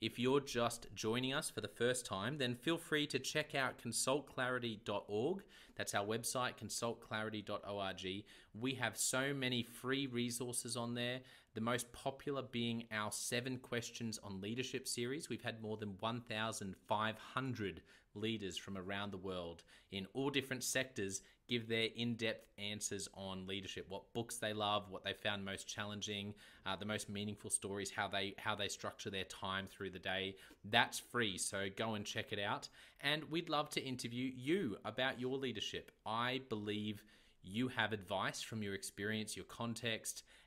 If you're just joining us for the first time, then feel free to check out consultclarity.org. That's our website, consultclarity.org. We have so many free resources on there. The most popular being our seven questions on leadership series. We've had more than 1,500 leaders from around the world in all different sectors give their in-depth answers on leadership what books they love what they found most challenging uh, the most meaningful stories how they how they structure their time through the day. That's free so go and check it out. And we'd love to interview you about your leadership. I believe you have advice from your experience your context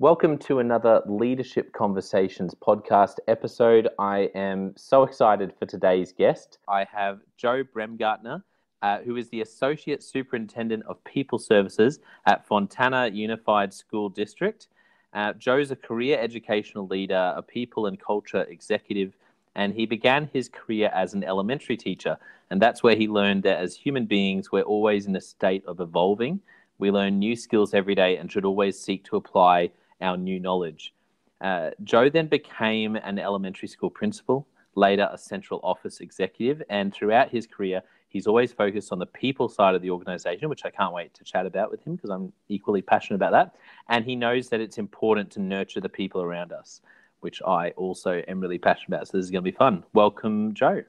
Welcome to another Leadership Conversations podcast episode. I am so excited for today's guest. I have Joe Bremgartner, uh, who is the Associate Superintendent of People Services at Fontana Unified School District. Uh, Joe's a career educational leader, a people and culture executive, and he began his career as an elementary teacher. And that's where he learned that as human beings, we're always in a state of evolving. We learn new skills every day and should always seek to apply our new knowledge. Uh, Joe then became an elementary school principal, later a central office executive, and throughout his career, he's always focused on the people side of the organization, which I can't wait to chat about with him because I'm equally passionate about that. And he knows that it's important to nurture the people around us, which I also am really passionate about. So this is going to be fun. Welcome, Joe.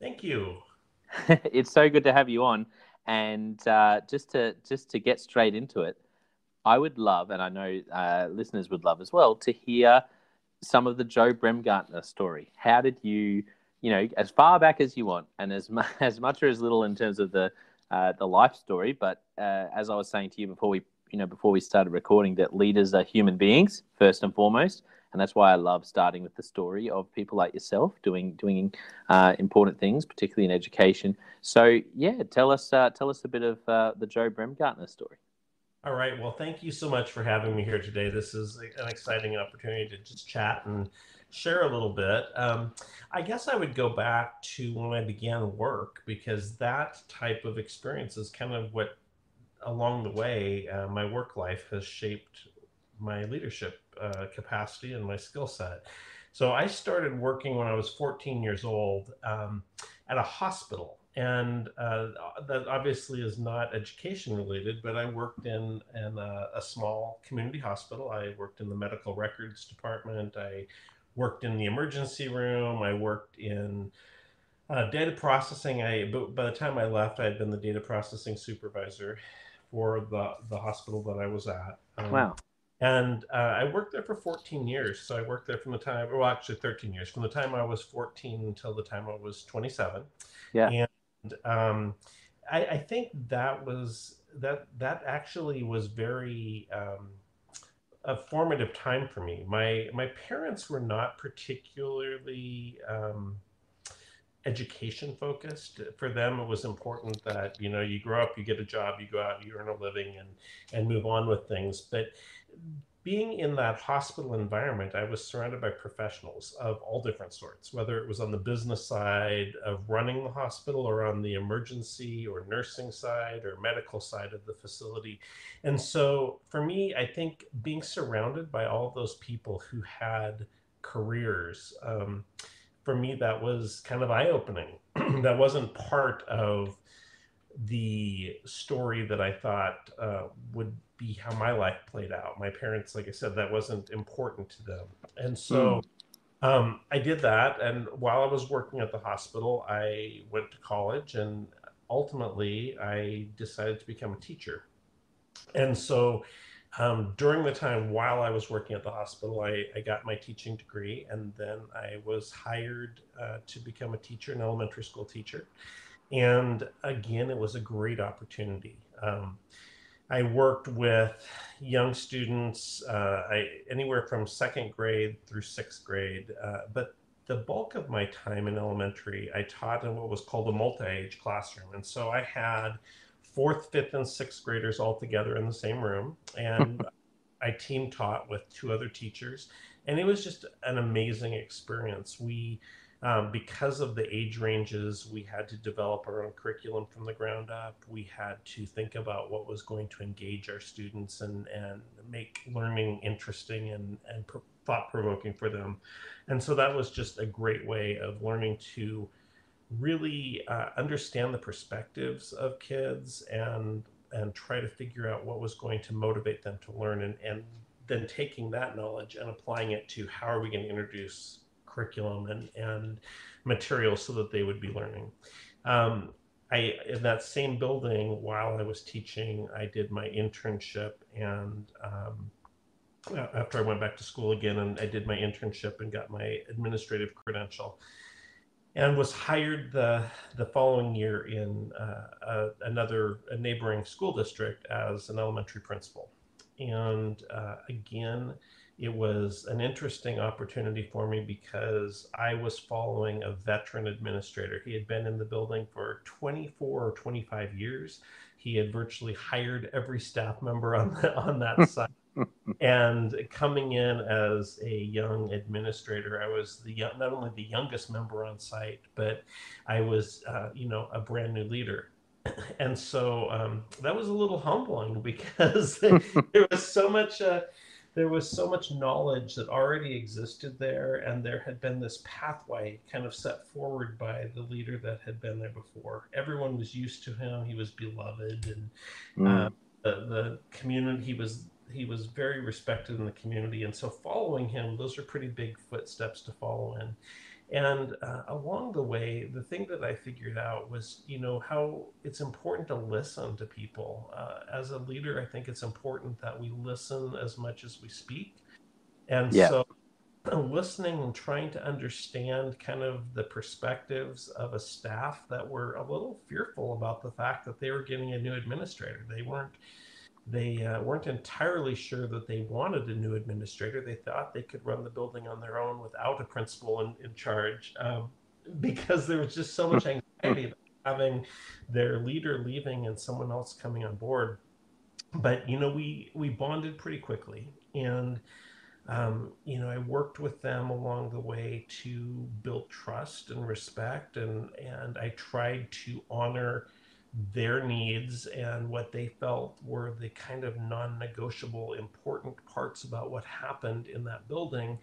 Thank you. it's so good to have you on. And uh, just to just to get straight into it, I would love, and I know uh, listeners would love as well, to hear some of the Joe Bremgartner story. How did you, you know, as far back as you want, and as much as much or as little in terms of the uh, the life story. But uh, as I was saying to you before we, you know, before we started recording, that leaders are human beings first and foremost, and that's why I love starting with the story of people like yourself doing doing uh, important things, particularly in education. So yeah, tell us uh, tell us a bit of uh, the Joe Bremgartner story. All right. Well, thank you so much for having me here today. This is an exciting opportunity to just chat and share a little bit. Um, I guess I would go back to when I began work because that type of experience is kind of what, along the way, uh, my work life has shaped my leadership uh, capacity and my skill set. So I started working when I was 14 years old um, at a hospital and uh, that obviously is not education related but i worked in, in a, a, small community hospital i worked in the medical records department i worked in the emergency room i worked in uh, data processing i but by the time i left i had been the data processing supervisor for the, the hospital that i was at um, wow and uh, I worked there for 14 years. So I worked there from the time, well, actually 13 years, from the time I was 14 until the time I was 27. Yeah. And um, I, I, think that was that that actually was very um, a formative time for me. My my parents were not particularly um, education focused. For them, it was important that you know you grow up, you get a job, you go out, you earn a living, and and move on with things. But being in that hospital environment, I was surrounded by professionals of all different sorts, whether it was on the business side of running the hospital or on the emergency or nursing side or medical side of the facility. And so for me, I think being surrounded by all those people who had careers, um, for me, that was kind of eye opening. that wasn't part of the story that I thought uh, would be how my life played out. My parents, like I said, that wasn't important to them. And so mm. um, I did that. And while I was working at the hospital, I went to college and ultimately I decided to become a teacher. And so um, during the time while I was working at the hospital, I, I got my teaching degree and then I was hired uh, to become a teacher, an elementary school teacher. And again, it was a great opportunity. Um, I worked with young students, uh, I, anywhere from second grade through sixth grade. Uh, but the bulk of my time in elementary, I taught in what was called a multi age classroom. And so I had fourth, fifth, and sixth graders all together in the same room. And I team taught with two other teachers. And it was just an amazing experience. We um, because of the age ranges, we had to develop our own curriculum from the ground up. We had to think about what was going to engage our students and, and make learning interesting and, and thought provoking for them. And so that was just a great way of learning to really uh, understand the perspectives of kids and and try to figure out what was going to motivate them to learn and, and then taking that knowledge and applying it to how are we going to introduce curriculum and, and materials so that they would be learning. Um, I, in that same building, while I was teaching, I did my internship and um, after I went back to school again and I did my internship and got my administrative credential and was hired the the following year in uh, another neighboring school district as an elementary principal and uh, again it was an interesting opportunity for me because I was following a veteran administrator. He had been in the building for 24 or 25 years. He had virtually hired every staff member on the, on that site. and coming in as a young administrator, I was the not only the youngest member on site, but I was, uh, you know, a brand new leader and so um, that was a little humbling because there was so much uh, there was so much knowledge that already existed there, and there had been this pathway kind of set forward by the leader that had been there before. Everyone was used to him; he was beloved, and mm. the, the community he was he was very respected in the community, and so following him, those are pretty big footsteps to follow in. And uh, along the way, the thing that I figured out was, you know, how it's important to listen to people. Uh, as a leader, I think it's important that we listen as much as we speak. And yeah. so, listening and trying to understand kind of the perspectives of a staff that were a little fearful about the fact that they were getting a new administrator. They weren't they uh, weren't entirely sure that they wanted a new administrator. They thought they could run the building on their own without a principal in, in charge um, because there was just so much anxiety about having their leader leaving and someone else coming on board. But you know, we we bonded pretty quickly, and um, you know, I worked with them along the way to build trust and respect, and and I tried to honor their needs and what they felt were the kind of non-negotiable important parts about what happened in that building.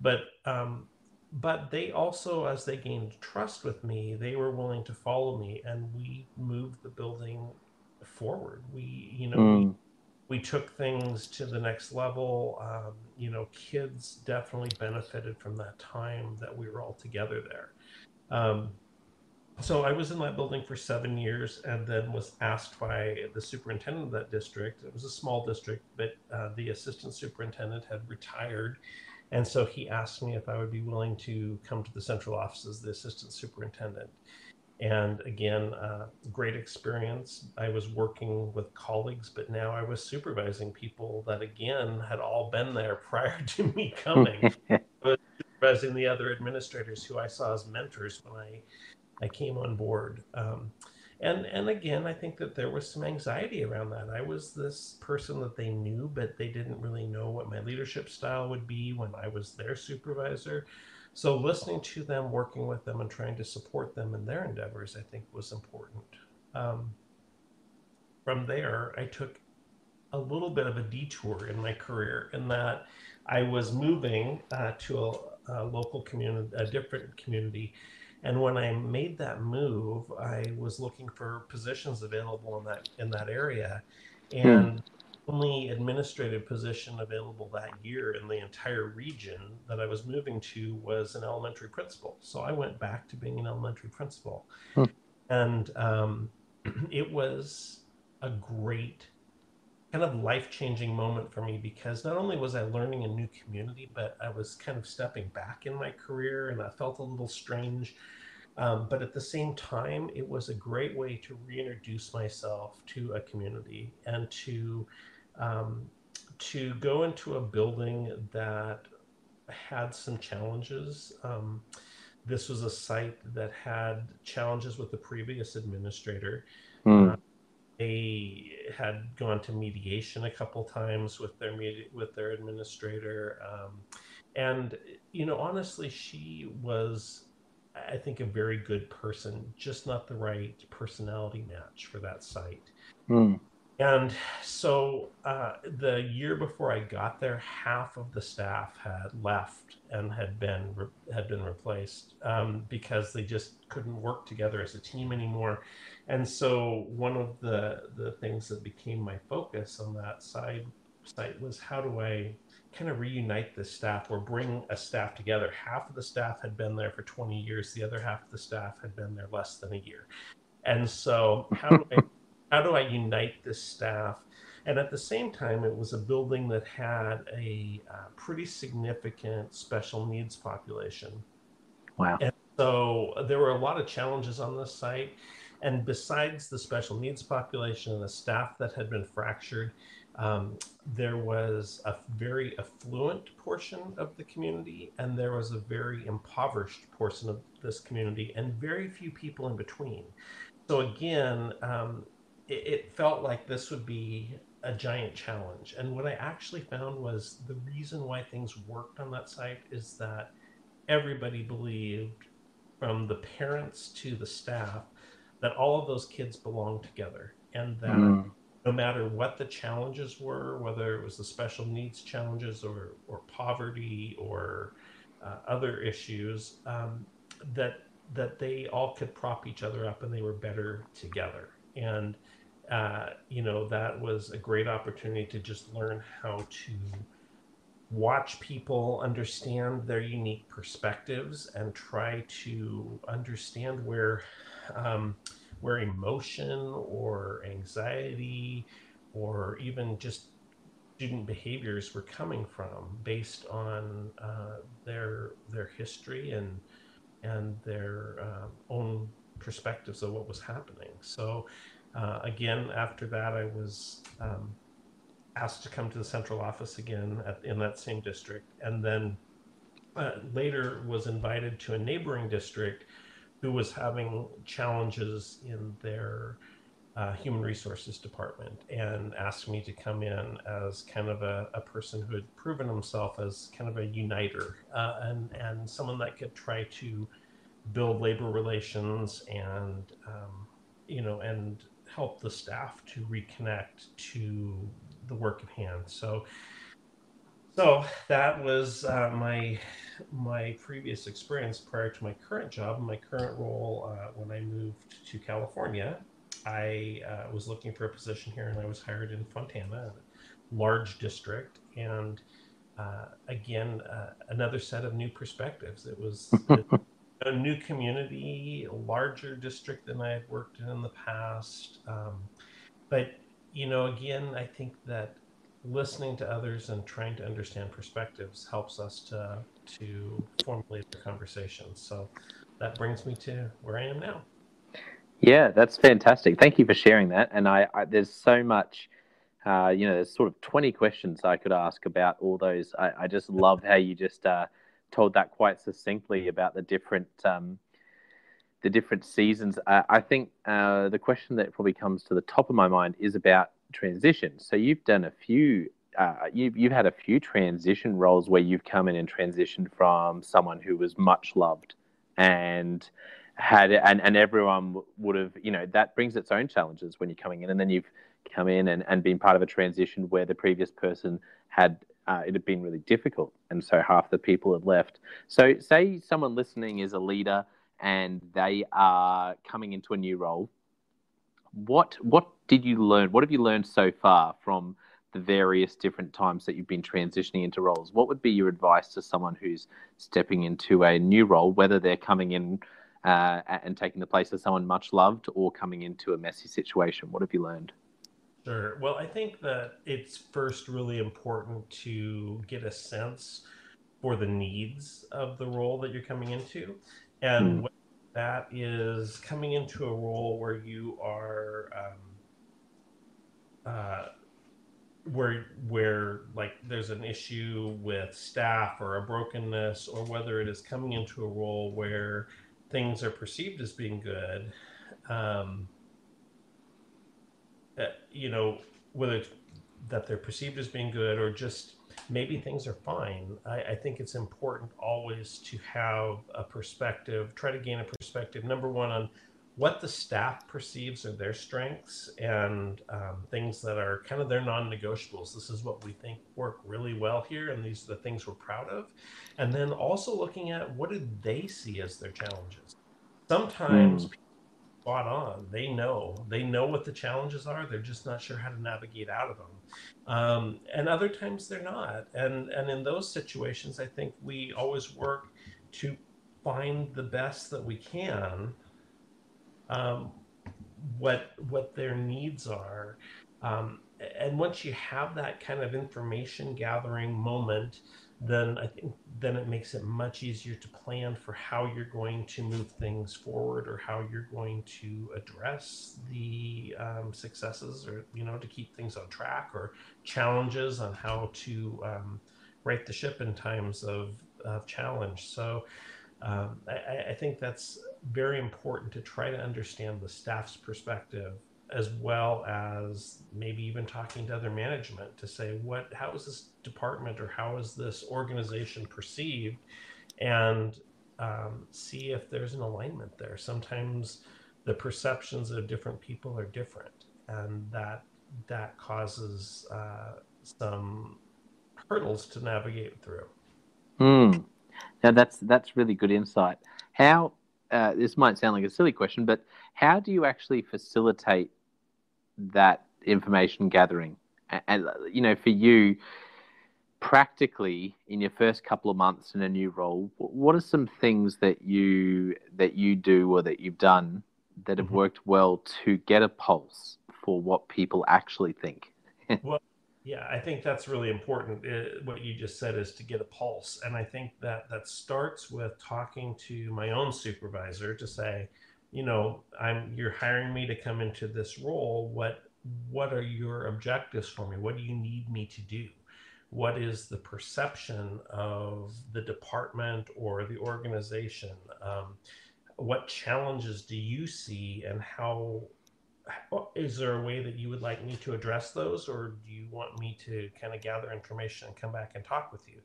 But um, but they also as they gained trust with me they were willing to follow me and we moved the building forward. We you know mm. we, we took things to the next level. Um, you know kids definitely benefited from that time that we were all together there. Um, so I was in that building for seven years and then was asked by the superintendent of that district. It was a small district, but uh, the assistant superintendent had retired. And so he asked me if I would be willing to come to the central office as the assistant superintendent. And again, uh, great experience. I was working with colleagues, but now I was supervising people that, again, had all been there prior to me coming. I supervising the other administrators who I saw as mentors when I I came on board. Um, and and again, I think that there was some anxiety around that. I was this person that they knew, but they didn't really know what my leadership style would be when I was their supervisor. So listening to them, working with them, and trying to support them in their endeavors, I think was important. Um, from there, I took a little bit of a detour in my career in that I was moving uh, to a, a local community, a different community and when I made that move, I was looking for positions available in that in that area, hmm. and hmm. only administrative position available that year in the entire region that I was moving to was an elementary principal. So I went back to being an elementary principal, hmm. and um, it was a great kind of life changing moment for me because not only was I learning a new community, but I was kind of stepping back in my career and I felt a little strange. Um, but at the same time, it was a great way to reintroduce myself to a community and to um, to go into a building that had some challenges. Um, this was a site that had challenges with the previous administrator. Mm. Uh, they had gone to mediation a couple times with their with their administrator, um, and you know, honestly, she was, I think, a very good person, just not the right personality match for that site. Mm. And so uh, the year before I got there, half of the staff had left and had been re- had been replaced um, because they just couldn't work together as a team anymore. And so one of the the things that became my focus on that side site was how do I kind of reunite the staff or bring a staff together. Half of the staff had been there for 20 years, the other half of the staff had been there less than a year. And so how do I how do I unite this staff? And at the same time, it was a building that had a uh, pretty significant special needs population. Wow. And so there were a lot of challenges on this site. And besides the special needs population and the staff that had been fractured, um, there was a very affluent portion of the community, and there was a very impoverished portion of this community, and very few people in between. So, again, um, it, it felt like this would be a giant challenge. And what I actually found was the reason why things worked on that site is that everybody believed, from the parents to the staff, that all of those kids belong together and that mm. no matter what the challenges were, whether it was the special needs challenges or, or poverty or uh, other issues, um, that that they all could prop each other up and they were better together. And uh, you know that was a great opportunity to just learn how to watch people understand their unique perspectives and try to understand where um, where emotion or anxiety or even just student behaviors were coming from based on uh, their their history and and their uh, own perspectives of what was happening. So uh, again, after that, I was um, asked to come to the central office again at, in that same district, and then uh, later was invited to a neighboring district who was having challenges in their uh, human resources department and asked me to come in as kind of a, a person who had proven himself as kind of a uniter uh, and, and someone that could try to build labor relations and um, you know and help the staff to reconnect to the work at hand. So so that was uh, my my previous experience prior to my current job. My current role, uh, when I moved to California, I uh, was looking for a position here, and I was hired in Fontana, a large district, and uh, again, uh, another set of new perspectives. It was a new community, a larger district than I had worked in in the past, um, but you know, again, I think that listening to others and trying to understand perspectives helps us to to formulate the conversation. So that brings me to where I am now. Yeah, that's fantastic. Thank you for sharing that. And I, I there's so much, uh, you know, there's sort of 20 questions I could ask about all those. I, I just love how you just uh, told that quite succinctly about the different. Um, the different seasons. I think uh, the question that probably comes to the top of my mind is about transition. So you've done a few. Uh, you've you've had a few transition roles where you've come in and transitioned from someone who was much loved and had and and everyone would have you know that brings its own challenges when you're coming in and then you've come in and, and been part of a transition where the previous person had uh, it had been really difficult and so half the people had left so say someone listening is a leader and they are coming into a new role what what did you learn? What have you learned so far from the various different times that you've been transitioning into roles? What would be your advice to someone who's stepping into a new role, whether they're coming in uh, and taking the place of someone much loved or coming into a messy situation? What have you learned? Sure. Well, I think that it's first really important to get a sense for the needs of the role that you're coming into and mm that is coming into a role where you are um, uh, where where like there's an issue with staff or a brokenness or whether it is coming into a role where things are perceived as being good um, uh, you know whether that they're perceived as being good or just maybe things are fine. I, I, think it's important always to have a perspective, try to gain a perspective, number one, on what the staff perceives are their strengths and um, things that are kind of their non negotiables. This is what we think work really well here, and these are the things we're proud of. And then also looking at what do they see as their challenges. Sometimes mm spot on. They know. They know what the challenges are. They're just not sure how to navigate out of them. Um, and other times they're not. And and in those situations, I think we always work to find the best that we can. Um, what what their needs are. Um, and once you have that kind of information gathering moment, then I think then it makes it much easier to plan for how you're going to move things forward or how you're going to address the um, successes or you know to keep things on track or challenges on how to um, right the ship in times of, of challenge. So um, I, I think that's very important to try to understand the staff's perspective as well as maybe even talking to other management to say what how is this department or how is this organization perceived and um, see if there's an alignment there sometimes the perceptions of different people are different and that that causes uh, some hurdles to navigate through. Hmm. Now that's that's really good insight. How uh, this might sound like a silly question, but how do you actually facilitate that information gathering? And, and you know, for you, practically in your first couple of months in a new role, what are some things that you that you do or that you've done that have mm-hmm. worked well to get a pulse for what people actually think? well, yeah, I think that's really important. It, uh, what you just said is to get a pulse, and I think that that starts with talking to my own supervisor to say, you know, I'm you're hiring me to come into this role. What what are your objectives for me? What do you need me to do? What is the perception of the department or the organization? Um, what challenges do you see, and how is there a way that you would like me to address those or do you want me to kind of gather information and come back and talk with you?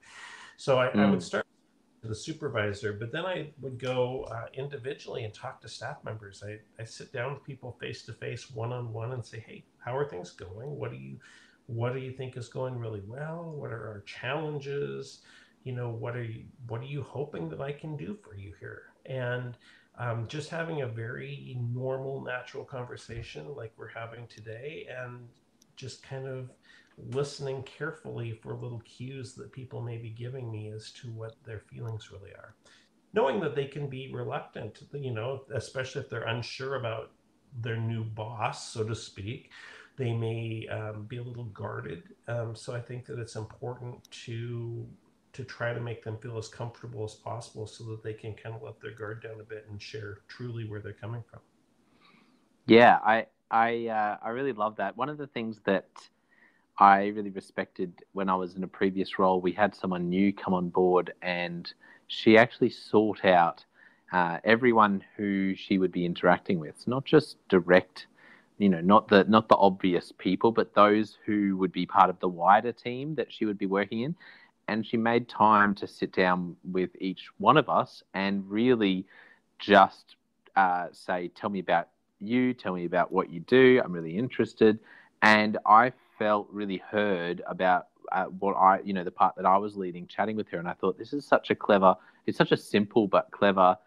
So i, mm. I would mm. start with the supervisor but then i would go uh, individually and talk to staff members. I, I sit down with people face to face one-on-one and say hey how are things going? What do you what do you think is going really well? What are our challenges? You know what are you what are you hoping that i can do for you here? And um, just having a very normal, natural conversation like we're having today, and just kind of listening carefully for little cues that people may be giving me as to what their feelings really are. Knowing that they can be reluctant, you know, especially if they're unsure about their new boss, so to speak, they may um, be a little guarded. Um, so I think that it's important to to try to make them feel as comfortable as possible so that they can kind of let their guard down a bit and share truly where they're coming from. Yeah, I I uh, I really love that. One of the things that I really respected when I was in a previous role, we had someone new come on board, and she actually sought out uh, everyone who she would be interacting with, not just direct, you know, not the not the obvious people, but those who would be part of the wider team that she would be working in and she made time to sit down with each one of us and really just uh, say, Tell me about you, tell me about what you do. I'm really interested. And I felt really heard about uh, what I, you know, the part that I was leading, chatting with her. And I thought, this is such a clever, it's such a simple but clever,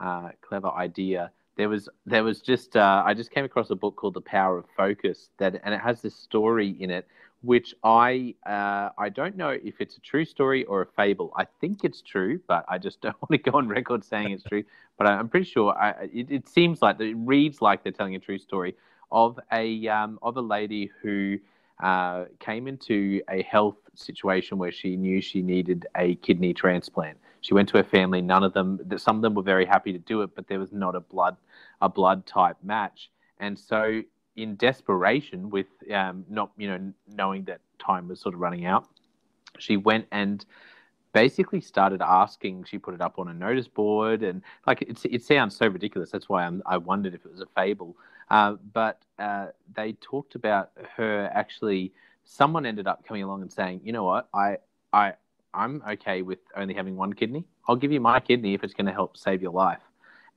uh, clever idea. There was, there was just, uh, I just came across a book called The Power of Focus that, and it has this story in it which I uh, I don't know if it's a true story or a fable. I think it's true, but I just don't want to go on record saying it's true. But I'm pretty sure I, it, it, seems like it reads like they're telling a true story of a um, of a lady who uh, came into a health situation where she knew she needed a kidney transplant. She went to her family. None of them, some of them were very happy to do it, but there was not a blood a blood type match. And so in desperation, with um, not you know knowing that time was sort of running out, she went and basically started asking. She put it up on a notice board, and like it, it sounds so ridiculous. That's why I'm, i wondered if it was a fable. Uh, but uh, they talked about her actually. Someone ended up coming along and saying, "You know what? I I I'm okay with only having one kidney. I'll give you my kidney if it's going to help save your life."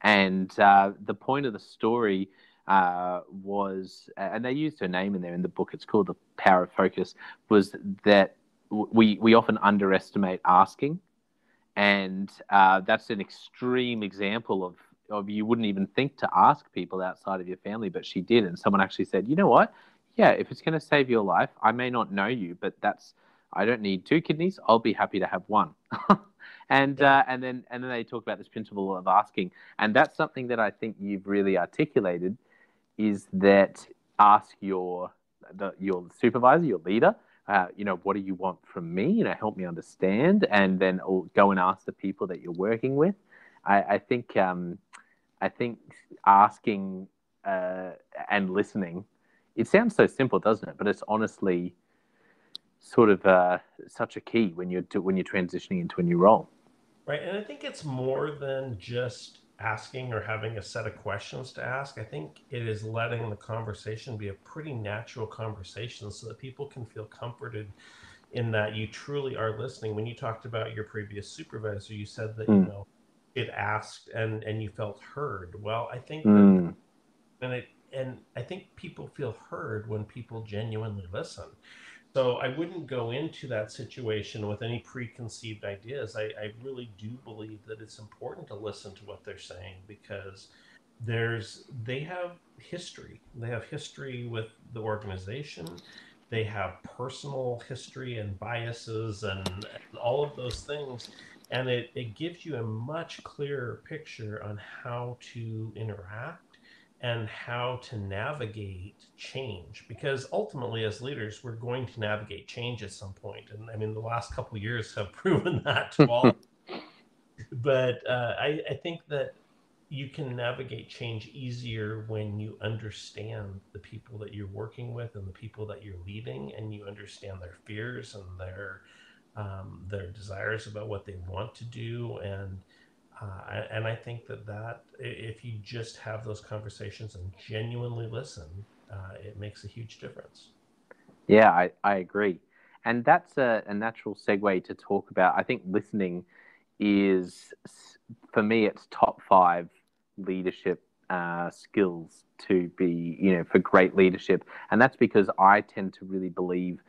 And uh, the point of the story uh, was, and they used her name in there in the book. It's called the Power of Focus. Was that we we often underestimate asking, and uh, that's an extreme example of of you wouldn't even think to ask people outside of your family, but she did, and someone actually said, you know what? Yeah, if it's going to save your life, I may not know you, but that's I don't need two kidneys. I'll be happy to have one. and uh, and then and then they talk about this principle of asking, and that's something that I think you've really articulated is that ask your the, your supervisor, your leader, uh, you know, what do you want from me? You know, help me understand, and then go and ask the people that you're working with. I, I think um, I think asking uh, and listening. It sounds so simple, doesn't it? But it's honestly sort of uh, such a key when you're when you're transitioning into a new role. Right, and I think it's more than just asking or having a set of questions to ask. I think it is letting the conversation be a pretty natural conversation so that people can feel comforted in that you truly are listening. When you talked about your previous supervisor, you said that, mm. you hmm. know, it asked and and you felt heard. Well, I think mm. that, and it and I think people feel heard when people genuinely listen. So I wouldn't go into that situation with any preconceived ideas. I, I really do believe that it's important to listen to what they're saying because there's they have history. They have history with the organization. They have personal history and biases and, and all of those things. And it, it gives you a much clearer picture on how to interact and how to navigate change because ultimately as leaders we're going to navigate change at some point and i mean the last couple years have proven that to all but uh, I, I think that you can navigate change easier when you understand the people that you're working with and the people that you're leading and you understand their fears and their um, their desires about what they want to do and uh, and I think that that if you just have those conversations and genuinely listen, uh, it makes a huge difference. Yeah, I, I agree. And that's a, a natural segue to talk about. I think listening is, for me, it's top five leadership uh, skills to be, you know, for great leadership. And that's because I tend to really believe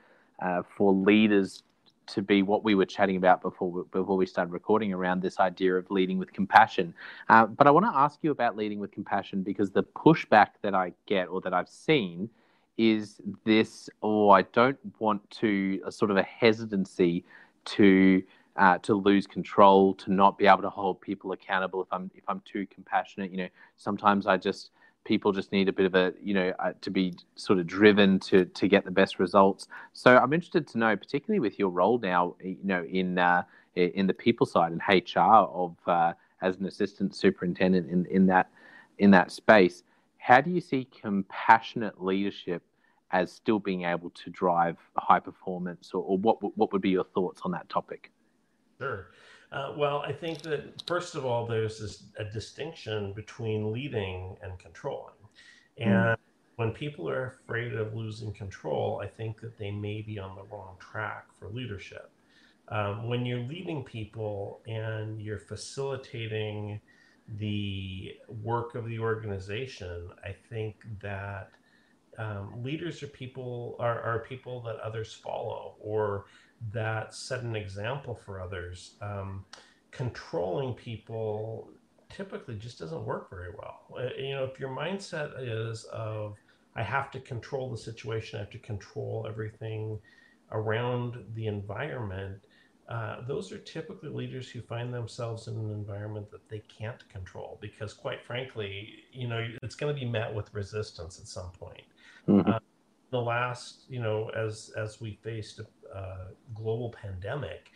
uh, for leaders to be what we were chatting about before before we started recording around this idea of leading with compassion. Uh, but I want to ask you about leading with compassion because the pushback that I get or that I've seen is this: oh, I don't want to a sort of a hesitancy to uh, to lose control, to not be able to hold people accountable if I'm if I'm too compassionate. You know, sometimes I just people just need a bit of a you know uh, to be sort of driven to to get the best results. So i'm interested to know particularly with your role now you know in uh, in the people side and hr of uh, as an assistant superintendent in in that in that space how do you see compassionate leadership as still being able to drive high performance or, or what what would be your thoughts on that topic? Sure uh, well, I think that first of all, there's this a distinction between leading and controlling, hmm. and mm. when people are afraid of losing control, I think that they may be on the wrong track for leadership. Um, when you're leading people and you're facilitating the work of the organization, I think that um, leaders are people are, are people that others follow or that set an example for others. Um, controlling people typically just doesn't work very well. Uh, you know, if your mindset is of I have to control the situation, I have to control everything around the environment. Uh, those are typically leaders who find themselves in an environment that they can't control because, quite frankly, you know, it's going to be met with resistance at some point. Mm-hmm. Uh, the last, you know, as as we faced uh, global pandemic,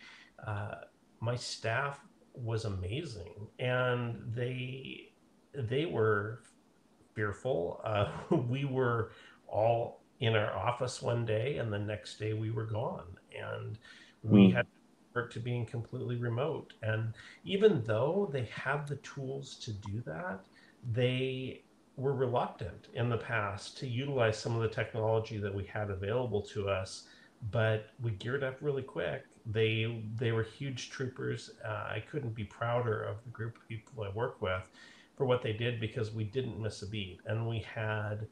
uh, my staff was amazing, and they they were fearful. Uh, we were all in our office one day, and the next day we were gone, and we mm. had to being completely remote. And even though they had the tools to do that, they were reluctant in the past to utilize some of the technology that we had available to us but we geared up really quick. They they were huge troopers. Uh, I couldn't be prouder of the group of people I work with for what they did because we didn't miss a beat, and we had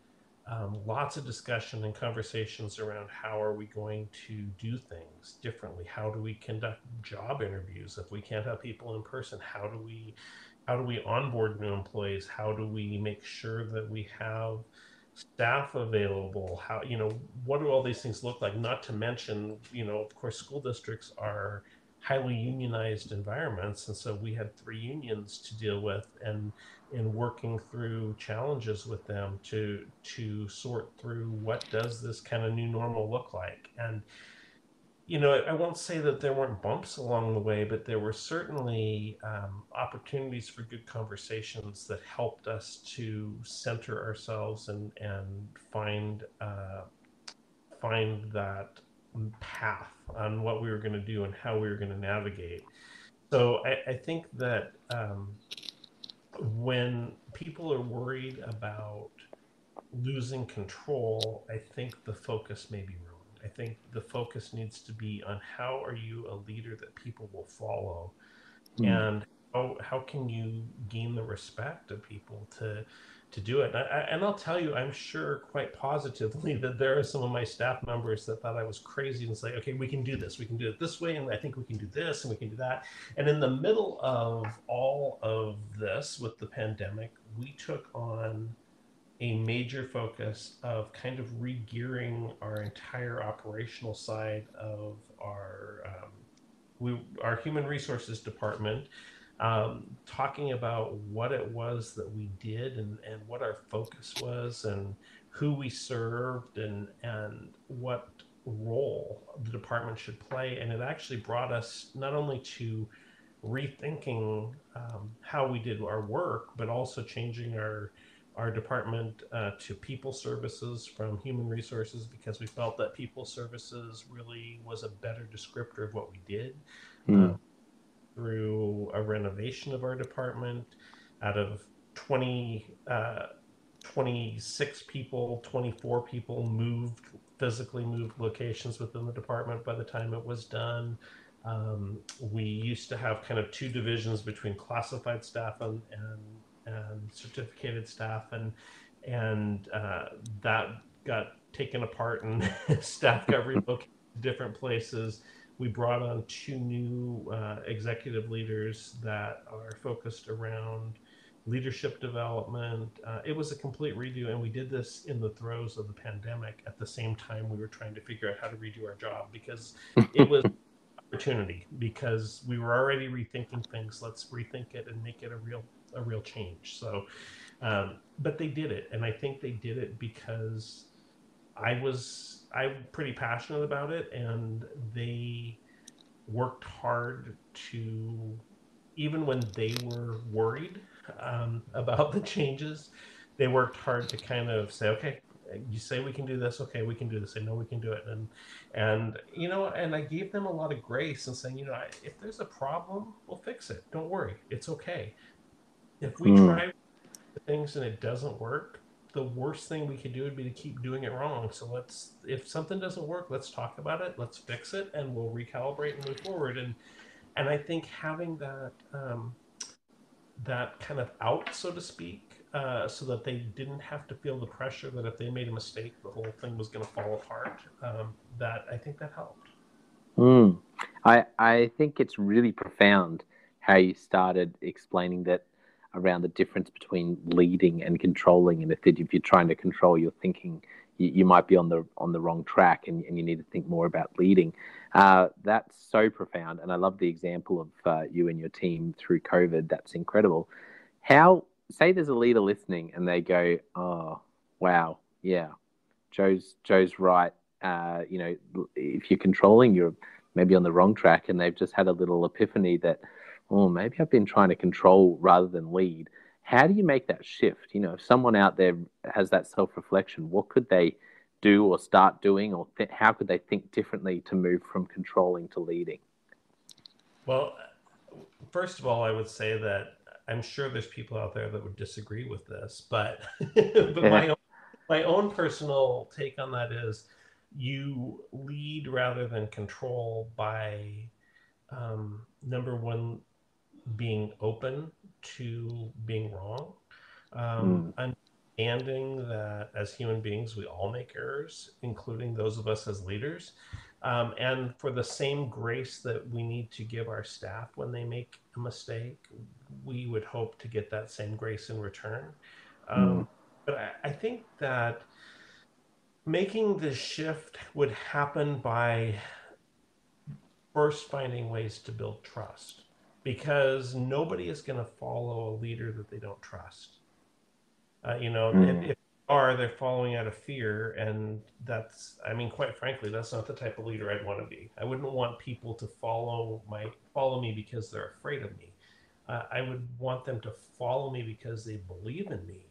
um, lots of discussion and conversations around how are we going to do things differently. How do we conduct job interviews if we can't have people in person? How do we how do we onboard new employees? How do we make sure that we have staff available? How you know what do all these things look like? Not to mention you know of course school districts are highly unionized environments and so we had three unions to deal with and in working through challenges with them to to sort through what does this kind of new normal look like? And you know, I won't say that there weren't bumps along the way, but there were certainly um, opportunities for good conversations that helped us to center ourselves and and find uh, find that path on what we were going to do and how we were going to navigate. So I, I think that um, when people are worried about losing control, I think the focus may be wrong. I think the focus needs to be on how are you a leader that people will follow, mm. and how, how can you gain the respect of people to to do it. And, I, and I'll tell you, I'm sure quite positively that there are some of my staff members that thought I was crazy and say, okay, we can do this. We can do it this way. And I think we can do this and we can do that. And in the middle of all of this with the pandemic, we took on a major focus of kind of regearing our entire operational side of our um, we, our human resources department um, talking about what it was that we did and, and what our focus was and who we served and, and what role the department should play. And it actually brought us not only to rethinking um, how we did our work, but also changing our our department uh, to people services from human resources because we felt that people services really was a better descriptor of what we did. Mm. Uh, through a renovation of our department. Out of 20, uh, 26 people, 24 people moved, physically moved locations within the department by the time it was done. Um, we used to have kind of two divisions between classified staff and, and, and certificated staff, and and uh, that got taken apart, and staff got relocated to different places we brought on two new uh, executive leaders that are focused around leadership development. Uh, it was a complete redo, and we did this in the throes of the pandemic. At the same time, we were trying to figure out how to redo our job because it was opportunity. Because we were already rethinking things. Let's rethink it and make it a real a real change. So, um, but they did it, and I think they did it because I was I'm pretty passionate about it, and they worked hard to, even when they were worried um, about the changes, they worked hard to kind of say, okay, you say we can do this, okay, we can do this. I know we can do it, and and you know, and I gave them a lot of grace and saying, you know, if there's a problem, we'll fix it. Don't worry, it's okay. If we mm. try things and it doesn't work, the worst thing we could do would be to keep doing it wrong. So let's, if something doesn't work, let's talk about it. Let's fix it, and we'll recalibrate and move forward. And and I think having that um, that kind of out, so to speak, uh, so that they didn't have to feel the pressure that if they made a mistake, the whole thing was going to fall apart. Um, that I think that helped. Mm. I I think it's really profound how you started explaining that around the difference between leading and controlling, and if, if you're trying to control your thinking, you, you, might be on the on the wrong track, and, and you need to think more about leading. Uh, that's so profound, and I love the example of uh, you and your team through COVID. That's incredible. How say there's a leader listening, and they go, "Oh, wow, yeah, Joe's Joe's right." Uh, you know, if you're controlling, you're maybe on the wrong track, and they've just had a little epiphany that oh, maybe I've been trying to control rather than lead. How do you make that shift? You know, if someone out there has that self reflection, what could they do or start doing, or th- how could they think differently to move from controlling to leading? Well, first of all, I would say that I'm sure there's people out there that would disagree with this, but but yeah. my own, my own personal take on that is you lead rather than control by um, number one being open to being wrong, um, mm. understanding that as human beings we all make errors, including those of us as leaders, um, and for the same grace that we need to give our staff when they make a mistake, we would hope to get that same grace in return. Um, mm. But I, I think that making the shift would happen by first finding ways to build trust because nobody is going to follow a leader that they don't trust. Uh, you know, mm. if, if, they are, they're following out of fear, and that's, I mean, quite frankly, that's not the type of leader I'd want to be. I wouldn't want people to follow my follow me because they're afraid of me. Uh, I would want them to follow me because they believe in me,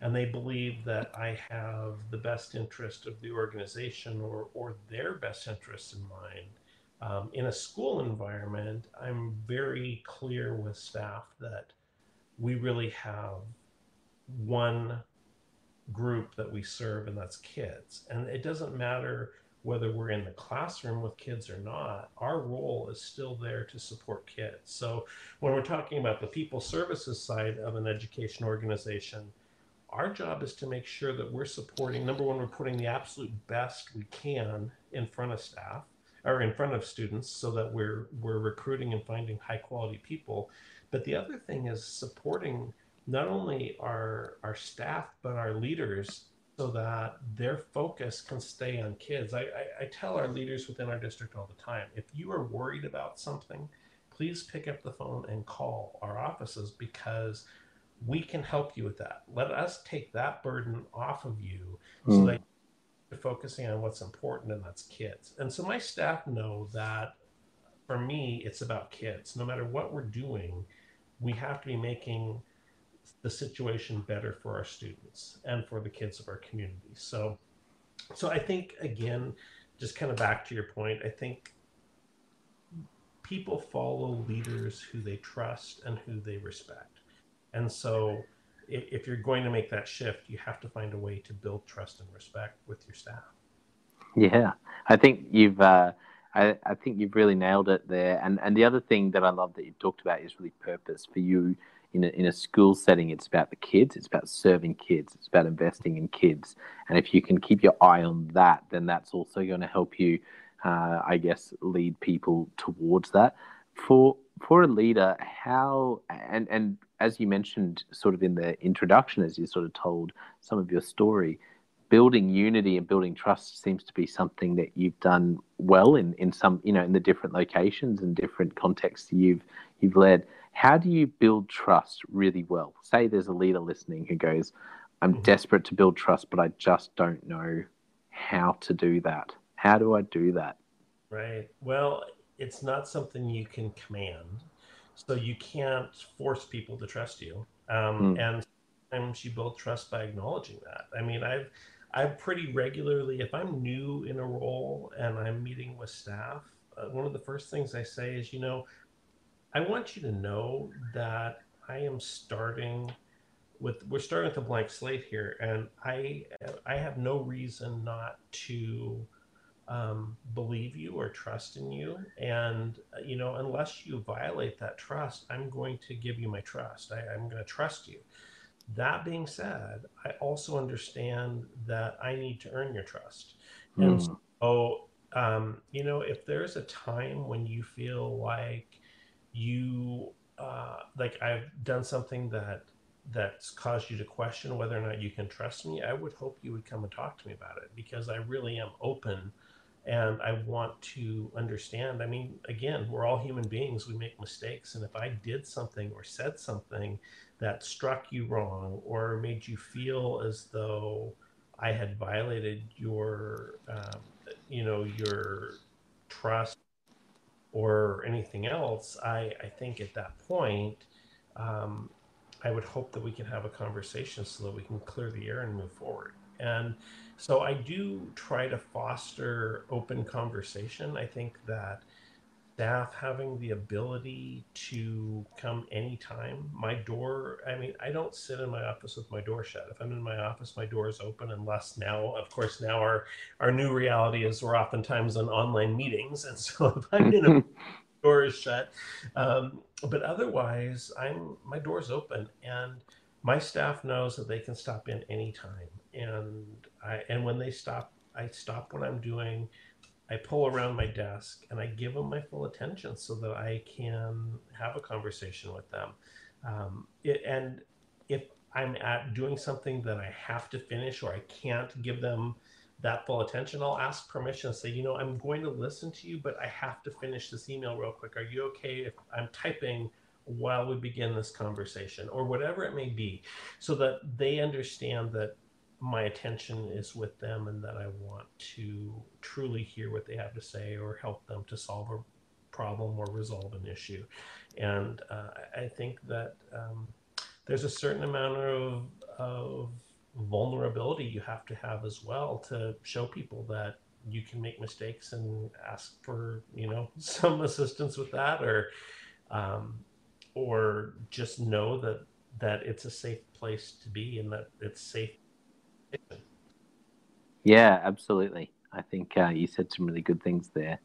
and they believe that I have the best interest of the organization or or their best interests in mind um, in a school environment, I'm very clear with staff that we really have one group that we serve, and that's kids. And it doesn't matter whether we're in the classroom with kids or not, our role is still there to support kids. So when we're talking about the people services side of an education organization, our job is to make sure that we're supporting number one, we're putting the absolute best we can in front of staff or in front of students so that we're we're recruiting and finding high quality people. But the other thing is supporting not only our our staff but our leaders so that their focus can stay on kids. I, I, I, tell our leaders within our district all the time if you are worried about something, please pick up the phone and call our offices because we can help you with that. Let us take that burden off of you mm. so hmm. that you're focusing on what's important, and that's kids. And so my staff know that for me, it's about kids. No matter what we're doing, we have to be making the situation better for our students and for the kids of our community. So, so I think again, just kind of back to your point, I think people follow leaders who they trust and who they respect. And so if, you're going to make that shift, you have to find a way to build trust and respect with your staff. Yeah, I think you've, uh, I, I think you've really nailed it there. And and the other thing that I love that you talked about is really purpose for you in a, in a school setting, it's about the kids, it's about serving kids, it's about investing in kids. And if you can keep your eye on that, then that's also going to help you, uh, I guess, lead people towards that. For for a leader, how and and as you mentioned, sort of in the introduction, as you sort of told some of your story, building unity and building trust seems to be something that you've done well in in some you know in the different locations and different contexts you've you've led how do you build trust really well? Say there's a leader listening who goes, I'm mm-hmm. desperate to build trust, but I just don't know how to do that. How do I do that? Right. Well, it's not something you can command. So you can't force people to trust you. Um, mm. And sometimes you build trust by acknowledging that. I mean, I've I've pretty regularly, if I'm new in a role and I'm meeting with staff, uh, one of the first things I say is, you know, I want you to know that I am starting with we're starting with a blank slate here, and I I have no reason not to um, believe you or trust in you. And you know, unless you violate that trust, I'm going to give you my trust. I, I'm going to trust you. That being said, I also understand that I need to earn your trust. And hmm. so, um, you know, if there's a time when you feel like you uh, like I've done something that that's caused you to question whether or not you can trust me, I would hope you would come and talk to me about it because I really am open and I want to understand. I mean, again, we're all human beings, we make mistakes. And if I did something or said something that struck you wrong or made you feel as though I had violated your, um, you know, your trust or anything else, I, I think at that point, um, I would hope that we can have a conversation so that we can clear the air and move forward. And so I do try to foster open conversation. I think that staff having the ability to come anytime. My door, I mean, I don't sit in my office with my door shut. If I'm in my office, my door is open unless now, of course, now our, our new reality is we're oftentimes on online meetings. And so if I'm in a door is shut. Um, but otherwise, I'm my door's open and my staff knows that they can stop in anytime. And I and when they stop, I stop what I'm doing I pull around my desk and I give them my full attention so that I can have a conversation with them. Um, it, and if I'm at doing something that I have to finish or I can't give them that full attention, I'll ask permission. and Say, you know, I'm going to listen to you, but I have to finish this email real quick. Are you okay if I'm typing while we begin this conversation or whatever it may be, so that they understand that my attention is with them and that I want to truly hear what they have to say or help them to solve a problem or resolve an issue. And uh, I think that um, there's a certain amount of, of vulnerability you have to have as well to show people that you can make mistakes and ask for you know some assistance with that or um, or just know that that it's a safe place to be and that it's safe yeah, absolutely. I think uh, you said some really good things there.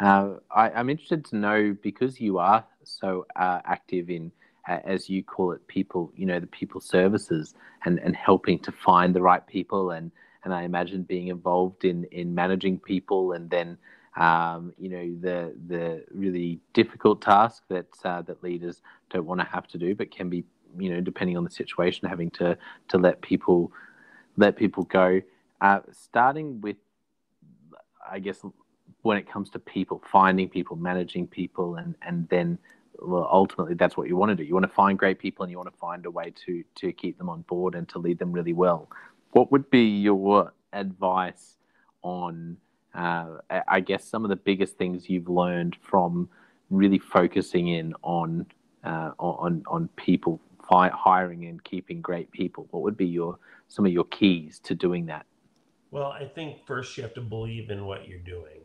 Uh, I, am interested to know because you are so uh, active in, as you call it, people, you know, the people services and, and helping to find the right people. And, and I imagine being involved in, in managing people and then, um, you know, the, the really difficult task that, uh, that leaders don't want to have to do, but can be, you know, depending on the situation, having to, to let people, let people go. Uh, starting with, I guess, when it comes to people, finding people, managing people, and and then well, ultimately that's what you want to do. You want to find great people, and you want to find a way to to keep them on board and to lead them really well. What would be your advice on, uh, I guess, some of the biggest things you've learned from really focusing in on uh, on on people, fi- hiring and keeping great people? What would be your some of your keys to doing that? Well, I think first you have to believe in what you're doing.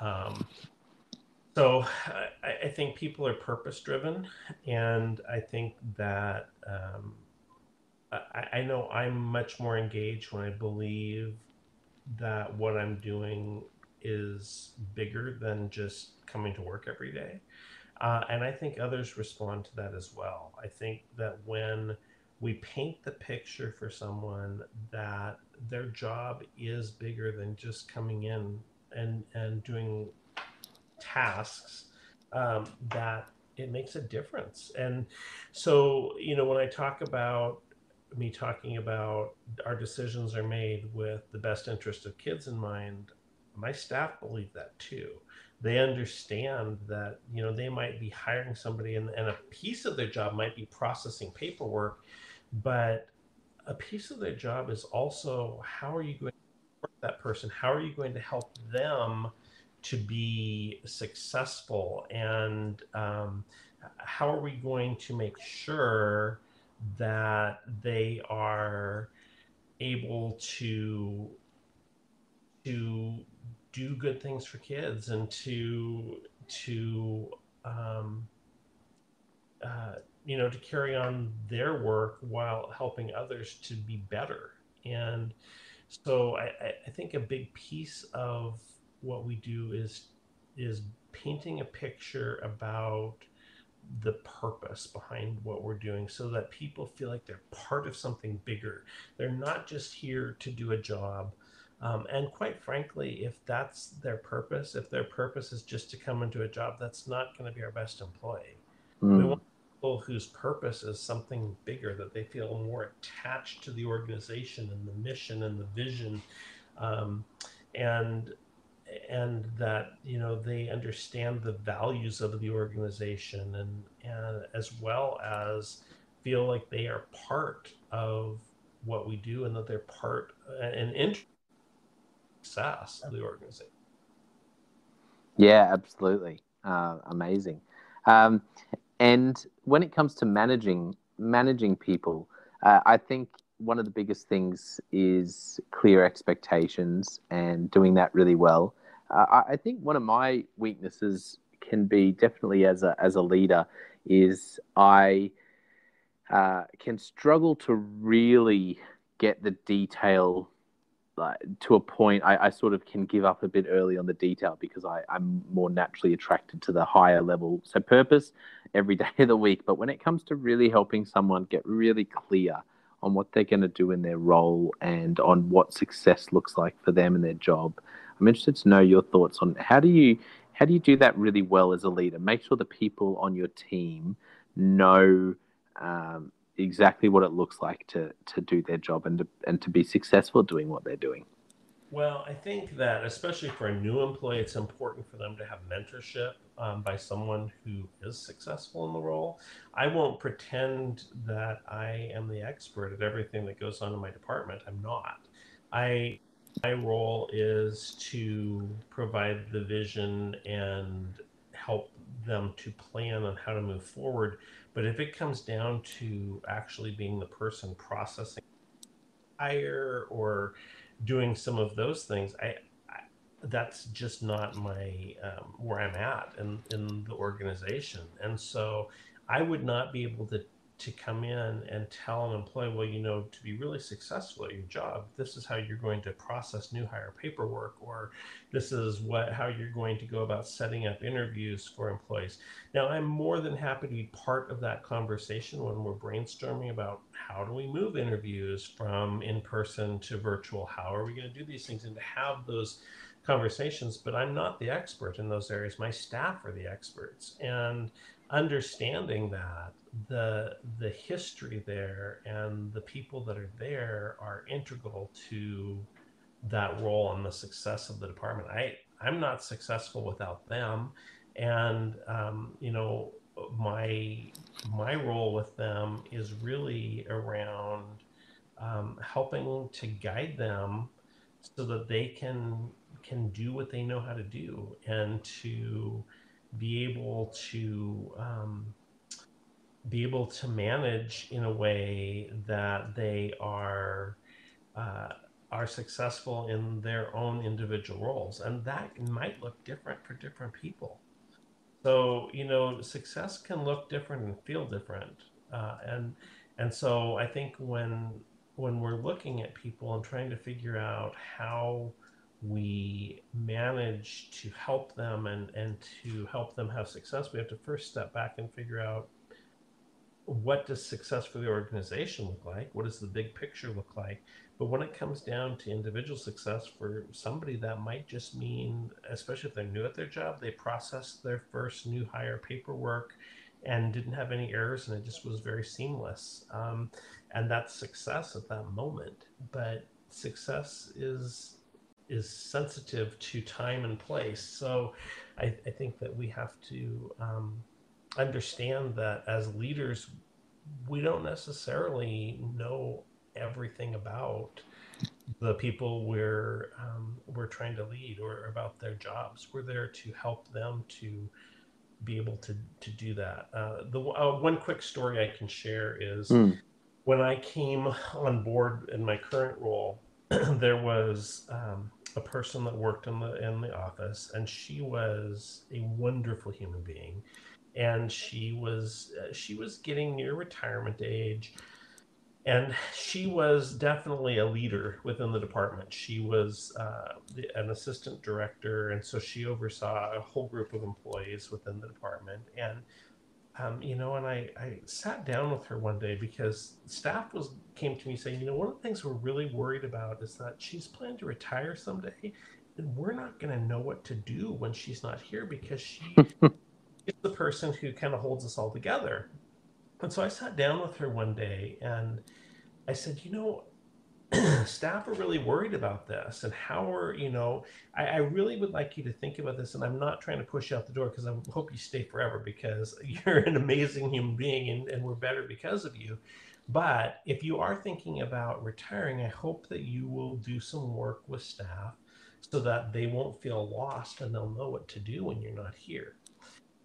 Um, so I, I, think people are purpose driven, and I think that um, I, I know I'm much more engaged when I believe that what I'm doing is bigger than just coming to work every day. Uh, and I think others respond to that as well. I think that when we paint the picture for someone that their job is bigger than just coming in and and doing tasks um, that it makes a difference. And so, you know, when I talk about me talking about our decisions are made with the best interest of kids in mind, my staff believe that too. They understand that, you know, they might be hiring somebody and, and a piece of their job might be processing paperwork, but a piece of their job is also how are you going to support that person? How are you going to help them to be successful? And um, how are we going to make sure that they are able to to do good things for kids and to to um, uh, you know to carry on their work while helping others to be better and so I, I think a big piece of what we do is is painting a picture about the purpose behind what we're doing so that people feel like they're part of something bigger. They're not just here to do a job. Um, and quite frankly, if that's their purpose, if their purpose is just to come into a job, that's not going to be our best employee. Mm. We hmm. want people whose purpose is something bigger, that they feel more attached to the organization and the mission and the vision, um, and and that you know they understand the values of the organization and and as well as feel like they are part of what we do and that they're part and in success of the organization. Yeah, absolutely. Uh, amazing. Um, and when it comes to managing managing people, uh, I think one of the biggest things is clear expectations and doing that really well. Uh, I think one of my weaknesses can be definitely as a as a leader is I uh, can struggle to really get the detail like, to a point, I, I, sort of can give up a bit early on the detail because I, I'm more naturally attracted to the higher level. So, purpose every day of the week. But when it comes to really helping someone get really clear on what they're going to do in their role and on what success looks like for them and their job, I'm interested to know your thoughts on how do you how do you do that really well as a leader? Make sure the people on your team know um, exactly what it looks like to to do their job and to, and to be successful doing what they're doing. Well, I think that especially for a new employee, it's important for them to have mentorship um, by someone who is successful in the role. I won't pretend that I am the expert at everything that goes on in my department. I'm not. I my role is to provide the vision and help them to plan on how to move forward. But if it comes down to actually being the person processing hire or doing some of those things, I, I that's just not my um, where I'm at in in the organization, and so I would not be able to to come in and tell an employee, well, you know, to be really successful at your job, this is how you're going to process new hire paperwork, or this is what how you're going to go about setting up interviews for employees. Now, I'm more than happy to be part of that conversation when we're brainstorming about how do we move interviews from in person to virtual. How are we going to do these things, and to have those conversations. But I'm not the expert in those areas. My staff are the experts, and understanding that the the history there and the people that are there are integral to that role and the success of the department. I I'm not successful without them, and um, you know my my role with them is really around um, helping to guide them so that they can can do what they know how to do and to be able to um, be able to manage in a way that they are uh, are successful in their own individual roles, and that might look different for different people. So you know, success can look different and feel different, uh, and and so I think when when we're looking at people and trying to figure out how we manage to help them and, and to help them have success, we have to first step back and figure out what does success for the organization look like? What does the big picture look like? But when it comes down to individual success for somebody, that might just mean, especially if they're new at their job, they processed their first new hire paperwork and didn't have any errors and it just was very seamless. Um, and that's success at that moment. But success is is sensitive to time and place. So I, I think that we have to um, understand that as leaders, we don't necessarily know everything about the people we're um, we're trying to lead or about their jobs. We're there to help them to be able to to do that. Uh, the uh, one quick story I can share is mm. when I came on board in my current role, there was um, a person that worked in the in the office, and she was a wonderful human being, and she was uh, she was getting near retirement age, and she was definitely a leader within the department. She was uh, the, an assistant director, and so she oversaw a whole group of employees within the department, and um, you know, and I, I sat down with her one day because staff was came to me saying, you know, one of the things we're really worried about is that she's planning to retire someday, and we're not going to know what to do when she's not here because she is the person who kind of holds us all together. And so I sat down with her one day and I said, you know, staff are really worried about this and how are you know I, I, really would like you to think about this and i'm not trying to push you out the door because i hope you stay forever because you're an amazing human being and, and we're better because of you but if you are thinking about retiring i hope that you will do some work with staff so that they won't feel lost and they'll know what to do when you're not here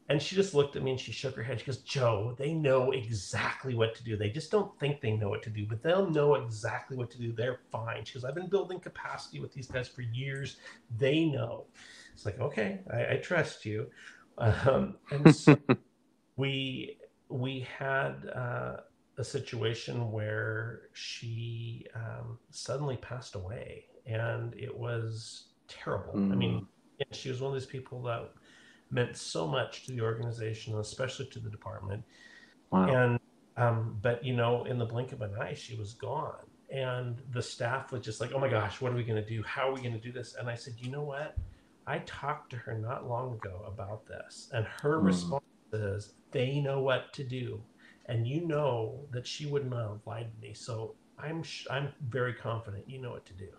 and she just looked at me and she shook her head. She goes, Joe, they know exactly what to do. They just don't think they know what to do, but they'll know exactly what to do. They're fine. She goes, I've been building capacity with these guys for years. They know. It's like, okay, I, I trust you. Um, and so we we had uh, a situation where she um, suddenly passed away, and it was terrible. Mm. I mean, mm. she was one of these people that meant so much to the organization, especially to the department. Wow. And um, but you know, in the blink of an eye, she was gone. And the staff was just like, "Oh my gosh, what are we going to do? How are we going to do this?" And I said, "You know what? I talked to her not long ago about this, and her mm. response is, they know what to do, and you know that she would not have lied to me. So I'm I'm very confident you know what to do."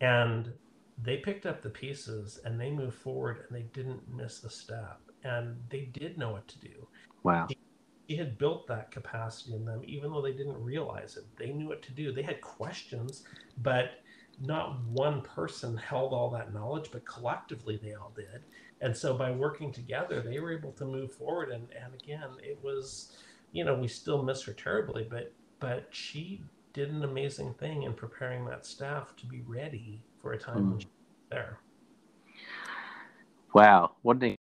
And they picked up the pieces and they moved forward and they didn't miss a step and they did know what to do. Wow. He, had built that capacity in them, even though they didn't realize it. They knew what to do. They had questions, but not one person held all that knowledge, but collectively they all did. And so by working together, they were able to move forward. And, and again, it was, you know, we still miss her terribly, but but she did an amazing thing in preparing that staff to be ready for a time mm. there. Wow, what a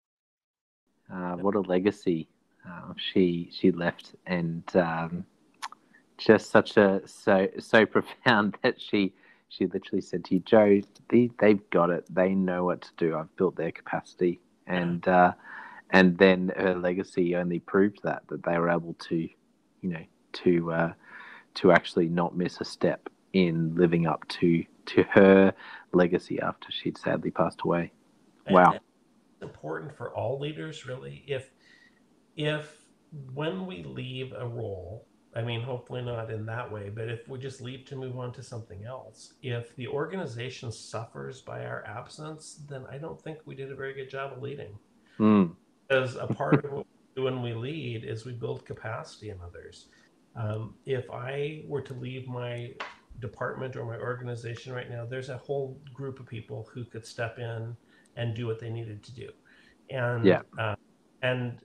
uh, what a legacy Uh, she she left, and um, just such a so so profound that she she literally said to you, Joe, they, they've got it. They know what to do. I've built their capacity, and uh, and then her legacy only proved that that they were able to, you know, to uh, to actually not miss a step in living up to to her legacy after she'd sadly passed away. Wow. And important for all leaders, really. If if when we leave a role, I mean, hopefully not in that way, but if we just leave to move on to something else, if the organization suffers by our absence, then I don't think we did a very good job of leading. Mm. Because a part of what we do when we lead is we build capacity in others. Um, if I were to leave my department or my organization right now, there's a whole group of people who could step in and do what they needed to do. And yeah. Uh, and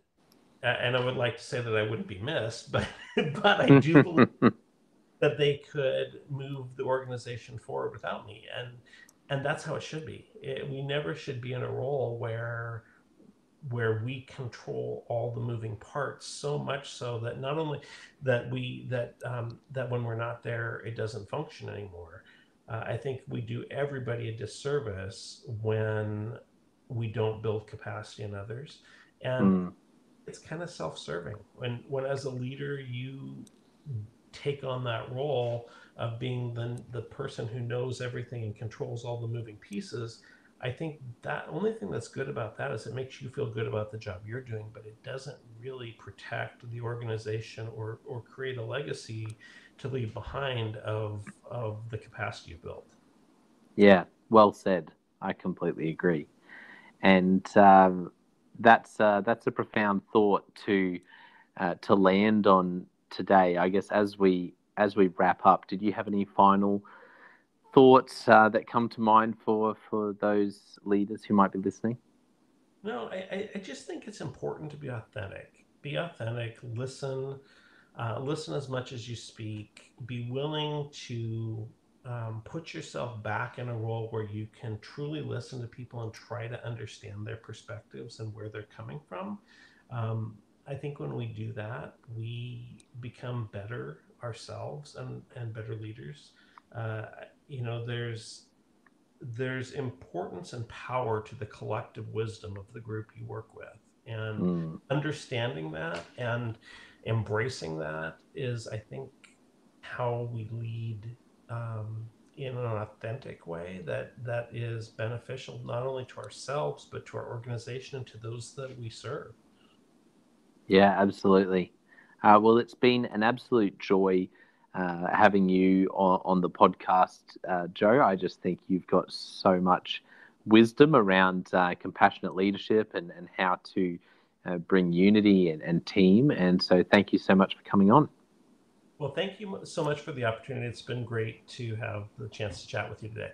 and I would like to say that I wouldn't be missed, but but I do believe that they could move the organization forward without me, and and that's how it should be. It, we never should be in a role where where we control all the moving parts so much so that not only that we that um, that when we're not there it doesn't function anymore. Uh, i think we do everybody a disservice when we don't build capacity in others. And mm it's kind of self-serving. When when as a leader you take on that role of being the, the person who knows everything and controls all the moving pieces i think that only thing that's good about that is it makes you feel good about the job you're doing but it doesn't really protect the organization or or create a legacy to leave behind of of the capacity you built. Yeah well said. I completely agree. And um, that's uh, that's a profound thought to uh, to land on today. I guess as we as we wrap up, did you have any final thoughts uh, that come to mind for for those leaders who might be listening? No, I, I just think it's important to be authentic. Be authentic. Listen. Uh, listen as much as you speak. Be willing to um, put yourself back in a role where you can truly listen to people and try to understand their perspectives and where they're coming from. Um, I think when we do that, we become better ourselves and, and better leaders. Uh, you know, there's there's importance and power to the collective wisdom of the group you work with, and mm. understanding that and embracing that is, I think, how we lead um, in an authentic way that that is beneficial not only to ourselves but to our organization and to those that we serve. Yeah, absolutely. Uh, well, it's been an absolute joy uh, having you on, on the podcast, uh, Joe. I just think you've got so much wisdom around uh, compassionate leadership and, and how to uh, bring unity and, and team. And so, thank you so much for coming on. Well, thank you so much for the opportunity. It's been great to have the chance to chat with you today.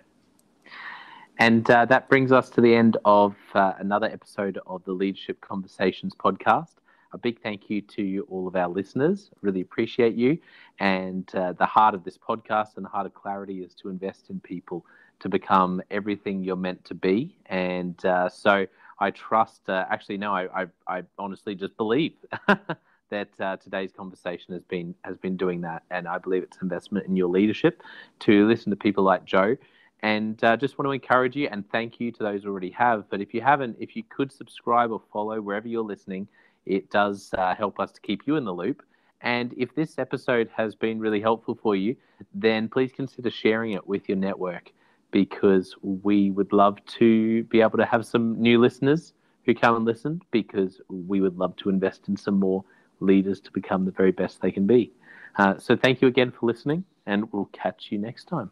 And uh, that brings us to the end of uh, another episode of the Leadership Conversations podcast. A big thank you to all of our listeners. Really appreciate you. And uh, the heart of this podcast and the heart of clarity is to invest in people to become everything you're meant to be. And uh, so I trust, uh, actually, no, I, I, I honestly just believe that uh, today's conversation has been has been doing that, and I believe it's investment in your leadership to listen to people like Joe. And uh, just want to encourage you and thank you to those who already have. But if you haven't, if you could subscribe or follow wherever you're listening, it does uh, help us to keep you in the loop. And if this episode has been really helpful for you, then please consider sharing it with your network because we would love to be able to have some new listeners who come and listen because we would love to invest in some more leaders to become the very best they can be. Uh, so thank you again for listening, and we'll catch you next time.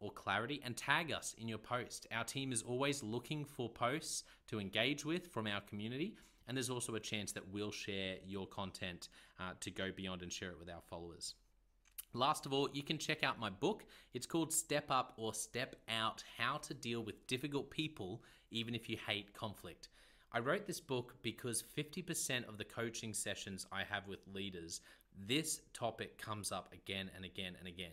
or clarity and tag us in your post. Our team is always looking for posts to engage with from our community, and there's also a chance that we'll share your content uh, to go beyond and share it with our followers. Last of all, you can check out my book. It's called Step Up or Step Out How to Deal with Difficult People, even if you hate conflict. I wrote this book because 50% of the coaching sessions I have with leaders, this topic comes up again and again and again.